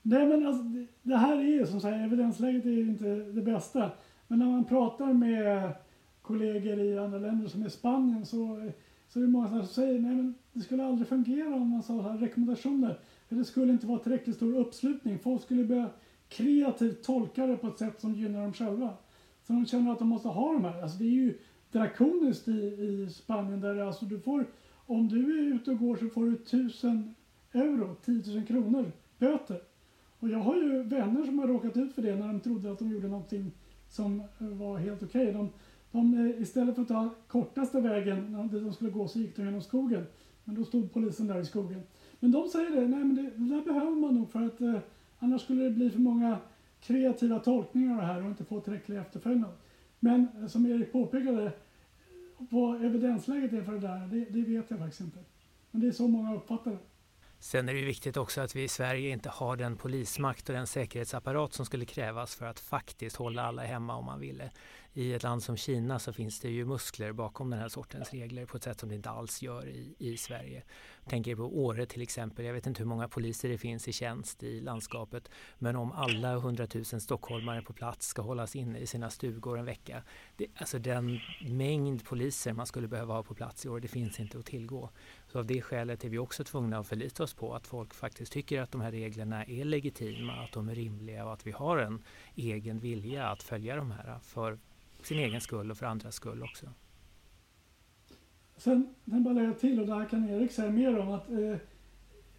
Nej men alltså, det här är ju som sagt, evidensläget är ju inte det bästa. Men när man pratar med kollegor i andra länder som är Spanien så, så är det många som säger nej men det skulle aldrig fungera om man sa så här rekommendationer. För det skulle inte vara tillräckligt stor uppslutning. Folk skulle börja kreativt tolka det på ett sätt som gynnar dem själva. Så de känner att de måste ha de här. Alltså det är ju drakoniskt i, i Spanien där alltså du får, om du är ute och går så får du 1000 euro, 10 000 kronor, böter. Och jag har ju vänner som har råkat ut för det när de trodde att de gjorde någonting som eh, var helt okej. Okay. De, de, eh, istället för att ta kortaste vägen när de skulle gå så gick de genom skogen. Men då stod polisen där i skogen. Men de säger det, nej men det, det där behöver man nog för att eh, annars skulle det bli för många kreativa tolkningar av det här och inte få tillräcklig efterföljd. Men som Erik påpekade, vad evidensläget är för det där, det, det vet jag faktiskt inte. Men det är så många uppfattar det. Sen är det viktigt också att vi i Sverige inte har den polismakt och den säkerhetsapparat som skulle krävas för att faktiskt hålla alla hemma om man ville i ett land som Kina så finns det ju muskler bakom den här sortens regler på ett sätt som det inte alls gör i, i Sverige. Jag tänker på Åre till exempel. Jag vet inte hur många poliser det finns i tjänst i landskapet. Men om alla 100 000 stockholmare på plats ska hållas inne i sina stugor en vecka. Det, alltså den mängd poliser man skulle behöva ha på plats i år, det finns inte att tillgå. Så av det skälet är vi också tvungna att förlita oss på att folk faktiskt tycker att de här reglerna är legitima, att de är rimliga och att vi har en egen vilja att följa de här för sin egen skull och för andras skull också. Sen, sen bara lägga till, och det här kan Erik säga mer om, att eh,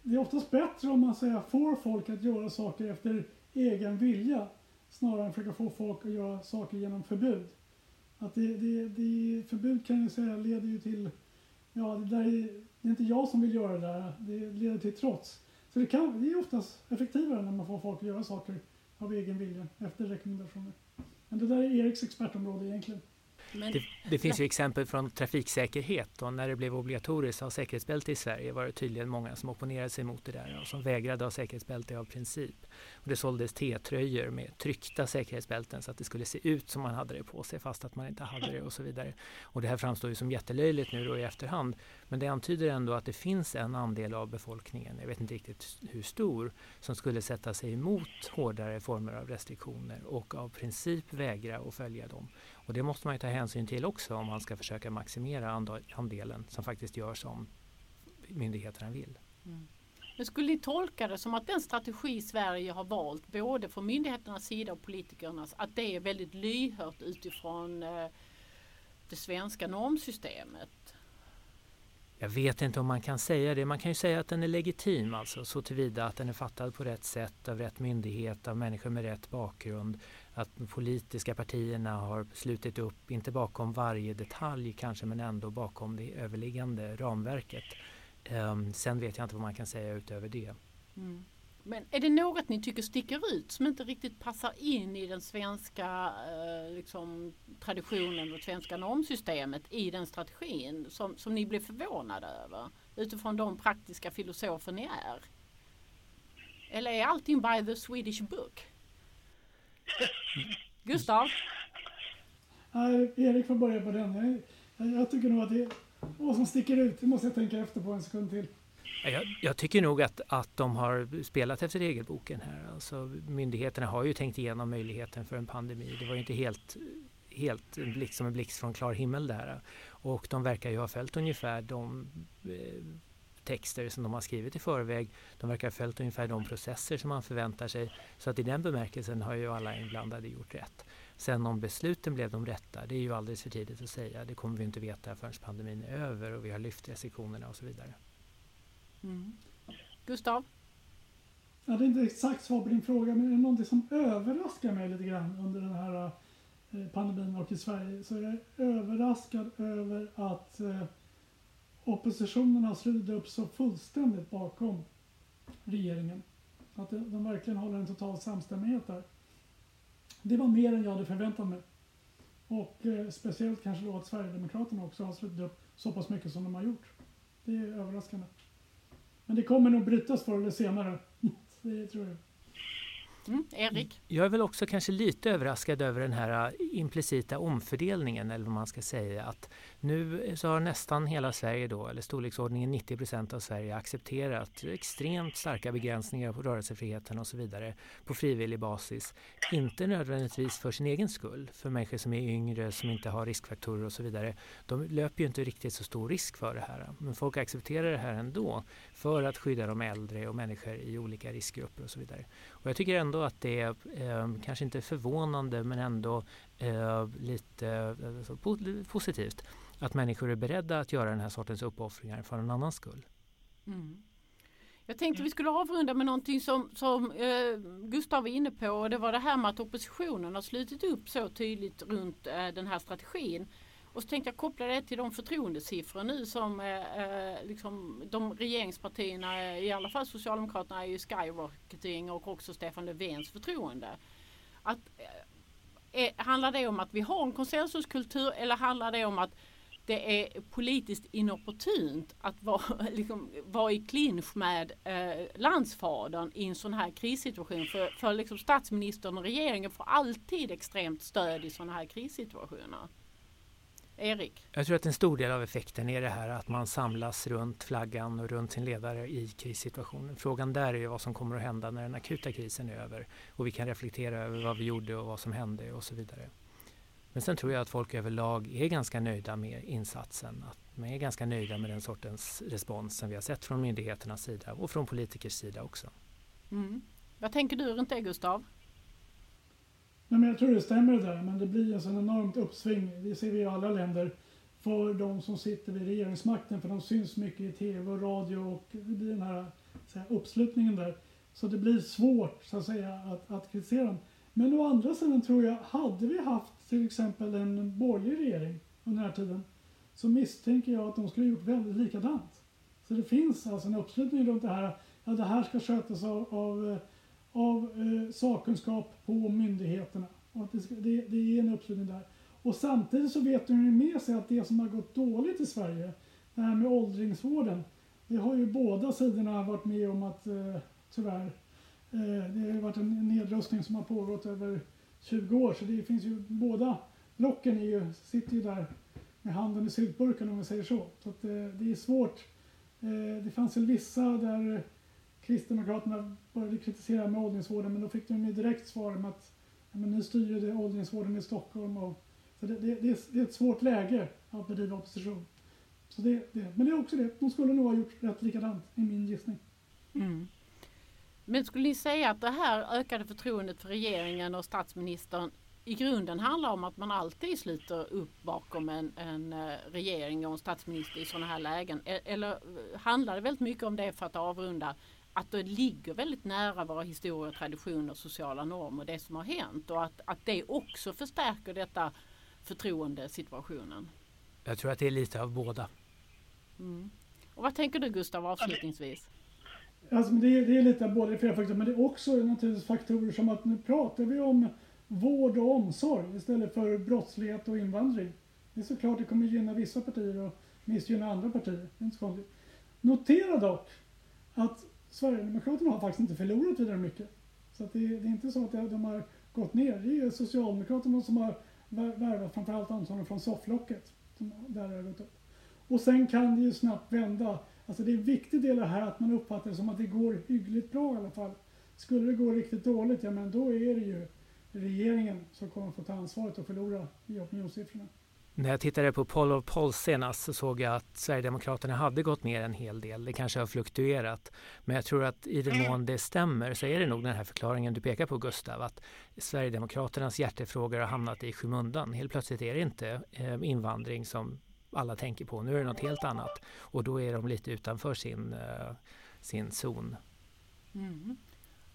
det är oftast bättre om man säger, får folk att göra saker efter egen vilja snarare än att försöka få folk att göra saker genom förbud. Att det, det, det, förbud kan jag säga leder ju till, ja det, där är, det är inte jag som vill göra det där, det leder till trots. Så det, kan, det är oftast effektivare när man får folk att göra saker av egen vilja efter rekommendationer. Men det där är Eriks expertområde egentligen. Men, det, det, finns ju exempel från trafiksäkerhet och när det blev obligatoriskt att ha säkerhetsbälte i Sverige var det tydligen många som opponerade sig mot det där och som vägrade ha säkerhetsbälte av princip. Och det såldes T-tröjor med tryckta säkerhetsbälten så att det skulle se ut som man hade det på sig fast att man inte hade det och så vidare. Och det här framstår ju som jättelöjligt nu då i efterhand men det antyder ändå att det finns en andel av befolkningen, jag vet inte riktigt hur stor, som skulle sätta sig emot hårdare former av restriktioner och av princip vägra att följa dem. Och det måste man ju ta hänsyn till också om man ska försöka maximera andelen som faktiskt gör som myndigheterna vill. Mm. Men skulle ni tolka det som att den strategi Sverige har valt, både från myndigheternas sida och politikernas, att det är väldigt lyhört utifrån eh, det svenska normsystemet? Jag vet inte om man kan säga det. Man kan ju säga att den är legitim alltså så tillvida att den är fattad på rätt sätt av rätt myndighet, av människor med rätt bakgrund. Att de politiska partierna har slutit upp, inte bakom varje detalj kanske, men ändå bakom det överliggande ramverket. Um, sen vet jag inte vad man kan säga utöver det. Mm. Men är det något ni tycker sticker ut som inte riktigt passar in i den svenska eh, liksom, traditionen och svenska normsystemet i den strategin som, som ni blev förvånade över utifrån de praktiska filosofer ni är? Eller är allting by the Swedish book? Gustav? Nej, Erik får börja på den. Jag, jag tycker nog att det är vad som sticker ut. Det måste jag tänka efter på en sekund till. Jag, jag, tycker nog att, att de har spelat efter regelboken här. Alltså, myndigheterna har ju tänkt igenom möjligheten för en pandemi. Det var ju inte helt, helt en blixt, som en blixt från klar himmel det här. Och de verkar ju ha följt ungefär de eh, texter som de har skrivit i förväg. De verkar ha följt ungefär de processer som man förväntar sig. Så att i den bemärkelsen har ju alla inblandade gjort rätt. Sen om besluten blev de rätta, det är ju alldeles för tidigt att säga. Det kommer vi inte veta förrän pandemin är över och vi har lyft restriktionerna och så vidare. Mm. Gustav? Ja, det är inte exakt svar på din fråga, men är det någonting som överraskar mig lite grann under den här eh, pandemin och i Sverige så är jag överraskad över att eh, oppositionen har slutit upp så fullständigt bakom regeringen. Att de verkligen håller en total samstämmighet där. Det var mer än jag hade förväntat mig. Och eh, speciellt kanske då att Sverigedemokraterna också har slutit upp så pass mycket som de har gjort. Det är överraskande. Men det kommer nog brytas förr eller senare. Det tror jag. Mm, Erik? Jag är väl också kanske lite överraskad över den här äh, implicita omfördelningen eller vad man ska säga. Att nu så har nästan hela Sverige då, eller storleksordningen 90 procent av Sverige accepterat extremt starka begränsningar på rörelsefriheten och så vidare på frivillig basis. Inte nödvändigtvis för sin egen skull, för människor som är yngre, som inte har riskfaktorer och så vidare. De löper ju inte riktigt så stor risk för det här. Men folk accepterar det här ändå för att skydda de äldre och människor i olika riskgrupper och så vidare. Och jag tycker ändå att det är eh, kanske inte förvånande men ändå eh, lite eh, positivt att människor är beredda att göra den här sortens uppoffringar för en annans skull. Mm. Jag tänkte vi skulle avrunda med någonting som, som eh, Gustav var inne på och det var det här med att oppositionen har slutit upp så tydligt runt eh, den här strategin. Och så tänkte jag koppla det till de förtroendesiffror nu som eh, eh liksom, de regeringspartierna, eh, i alla fall Socialdemokraterna, är ju skyrocketing och också Stefan Löfvens förtroende. Att, eh, eh, handlar det om att vi har en konsensuskultur eller handlar det om att det är politiskt inopportunt att vara, liksom, vara i clinch med eh, landsfadern i en sån här krissituation. För, för liksom statsministern och regeringen får alltid extremt stöd i sådana här krissituationer. Erik? Jag tror att en stor del av effekten är det här att man samlas runt flaggan och runt sin ledare i krissituationen. Frågan där är ju vad som kommer att hända när den akuta krisen är över och vi kan reflektera över vad vi gjorde och vad som hände och så vidare. Men sen tror jag att folk överlag är ganska nöjda med insatsen. Att man är ganska nöjda med den sortens respons som vi har sett från myndigheternas sida och från politikers sida också. Mm. Vad tänker du runt det Gustav? Nej, men jag tror det stämmer det där, men det blir en sån enormt uppsving, det ser vi i alla länder, för de som sitter vid regeringsmakten, för de syns mycket i tv och radio och det blir den här, här uppslutningen där. Så det blir svårt så att säga att, att kritisera dem. Men å andra sidan tror jag, hade vi haft till exempel en borgerlig regering under den här tiden så misstänker jag att de skulle ha gjort väldigt likadant. Så det finns alltså en uppslutning runt det här, ja det här ska skötas av, av, av eh, sakkunskap på myndigheterna. Och att det, ska, det, det är en uppslutning där. Och samtidigt så vet de ju med sig att det som har gått dåligt i Sverige, det här med åldringsvården, det har ju båda sidorna varit med om att eh, tyvärr Eh, det har varit en nedrustning som har pågått över 20 år så det finns ju båda blocken är ju, sitter ju där med handen i syltburken om vi säger så. Så att, eh, det är svårt. Eh, det fanns väl vissa där Kristdemokraterna började kritisera med åldringsvården men då fick de ju direkt svar med att ja, men ni styr ju åldringsvården i Stockholm. Och, så det, det, det, är, det är ett svårt läge att bedriva opposition. Så det, det, men det är också det, de skulle nog ha gjort rätt likadant i min gissning. Mm. Men skulle ni säga att det här ökade förtroendet för regeringen och statsministern i grunden handlar om att man alltid sluter upp bakom en, en eh, regering och en statsminister i sådana här lägen? E-, eller handlar det väldigt mycket om det för att avrunda att det ligger väldigt nära våra historier, traditioner, sociala normer, det som har hänt och att, att det också förstärker detta förtroendesituationen? Jag tror att det är lite av båda. Mm. Och vad tänker du Gustav avslutningsvis? Alltså, det, är, det är lite både flera faktorer, men det är också naturligtvis faktorer som att nu pratar vi om vård och omsorg istället för brottslighet och invandring. Det är såklart det kommer gynna vissa partier och missgynna andra partier. Det är inte så konstigt. Notera dock att Sverigedemokraterna har faktiskt inte förlorat vidare mycket. Så att det, det, är inte så att de har gått ner. Det är Socialdemokraterna som har värvat framförallt antagligen från sofflocket. Där har gått upp. Och sen kan det ju snabbt vända Alltså det är en viktig del av det här att man uppfattar det som att det går hyggligt bra i alla fall. Skulle det gå riktigt dåligt, ja men då är det ju regeringen som kommer få ta ansvaret och förlora i opinionssiffrorna. När jag tittade på Poll of Polls senast så såg jag att Sverigedemokraterna hade gått ner en hel del. Det kanske har fluktuerat. Men jag tror att i den mån det stämmer så är det nog den här förklaringen du pekar på Gustav. Att Sverigedemokraternas hjärtefrågor har hamnat i skymundan. Helt plötsligt är det inte eh, invandring som alla tänker på. Nu är det något helt annat och då är de lite utanför sin, eh, sin zon. Mm.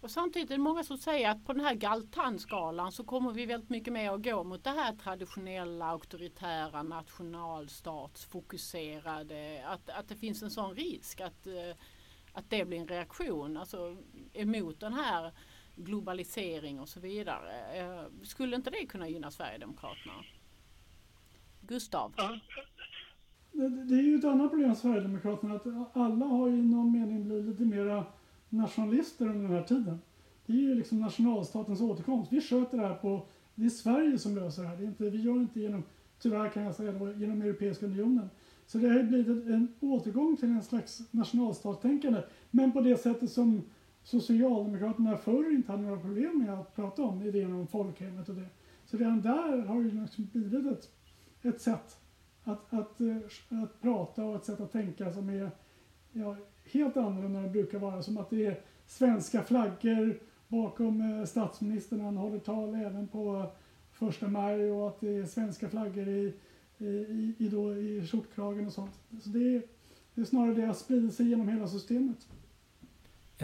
Och samtidigt är det många som säger att på den här Galtan-skalan så kommer vi väldigt mycket mer att gå mot det här traditionella, auktoritära, nationalstatsfokuserade. Att, att det finns en sån risk att, eh, att det blir en reaktion alltså, emot den här globalisering och så vidare. Eh, skulle inte det kunna gynna Sverigedemokraterna? Gustav? Ja. Det, det, är ju ett annat problem med Sverigedemokraterna att alla har ju i någon mening blivit lite mera nationalister under den här tiden. Det är ju liksom nationalstatens återkomst. Vi sköter det här på, det är Sverige som löser det här. Det är inte, vi gör det inte genom tyvärr kan jag säga då, genom Europeiska unionen. Så det har blivit en återgång till en slags nationalstatstänkande. Men på det sättet som Socialdemokraterna förr inte hade några problem med att prata om idén om folkhemmet och det. Så redan där har det liksom blivit ett, ett sätt att, att, eh, att prata och ett sätt att tänka som är ja, helt annorlunda än det brukar vara. Som att det är svenska flaggor bakom eh, statsministern när han håller tal även på första maj och att det är svenska flaggor i, i, i, då, i skjortkragen och sånt. Så det är, det är snarare det att sprida sig genom hela systemet.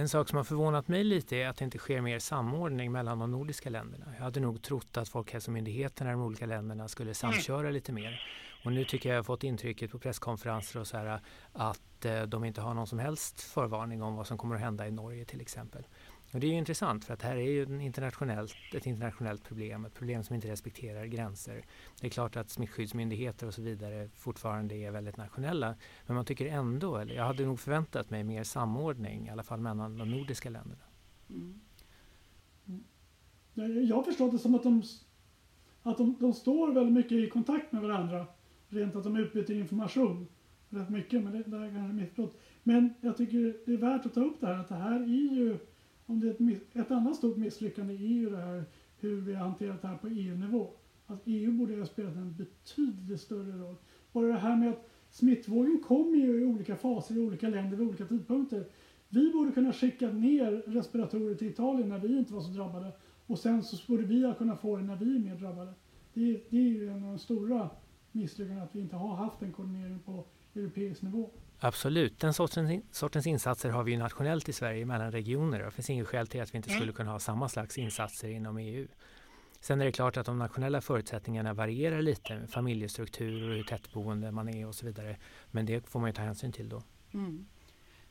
En sak som har förvånat mig lite är att det inte sker mer samordning mellan de nordiska länderna. Jag hade nog trott att Folkhälsomyndigheterna i de olika länderna skulle samköra lite mer. Och nu tycker jag jag har fått intrycket på presskonferenser och så här att eh, de inte har någon som helst förvarning om vad som kommer att hända i Norge till exempel. Och det är ju intressant för att här är ju en internationellt, ett internationellt problem, ett problem som inte respekterar gränser. Det är klart att smittskyddsmyndigheter och så vidare fortfarande är väldigt nationella men man tycker ändå, eller jag hade nog förväntat mig mer samordning i alla fall mellan de nordiska länderna. Mm. Mm. Jag har förstått det som att de, att de, de står väldigt mycket i kontakt med varandra. Rent att de utbyter information rätt mycket, men det, det här är kanske missförstått. Men jag tycker det är värt att ta upp det här att det här är ju om det är ett, ett annat stort misslyckande är ju det här hur vi har hanterat det här på EU-nivå. Att alltså, EU borde ha spelat en betydligt större roll. Bara det här med att smittvågen kommer ju i olika faser i olika länder vid olika tidpunkter. Vi borde kunna skicka ner respiratorer till Italien när vi inte var så drabbade och sen så borde vi ha kunnat få det när vi är mer drabbade. Det, det är ju en av de stora misslyckandena att vi inte har haft en koordinering på europeisk nivå. Absolut, den sortens, sortens insatser har vi nationellt i Sverige mellan regioner. Det finns inget skäl till att vi inte skulle kunna ha samma slags insatser inom EU. Sen är det klart att de nationella förutsättningarna varierar lite med familjestruktur och hur tättboende man är och så vidare. Men det får man ju ta hänsyn till då. Mm.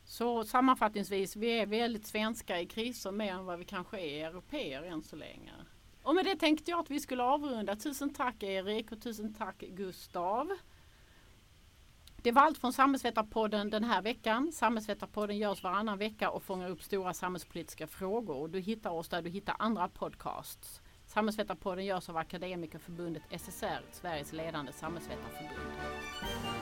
Så sammanfattningsvis, vi är väldigt svenska i kriser mer än vad vi kanske är europeer än så länge. Och med det tänkte jag att vi skulle avrunda. Tusen tack Erik och tusen tack Gustav. Det var allt från Samhällsvetarpodden den här veckan. Samhällsvetarpodden görs varannan vecka och fångar upp stora samhällspolitiska frågor. Du hittar oss där du hittar andra podcasts. Samhällsvetarpodden görs av Akademikerförbundet SSR, Sveriges ledande samhällsvetarförbund.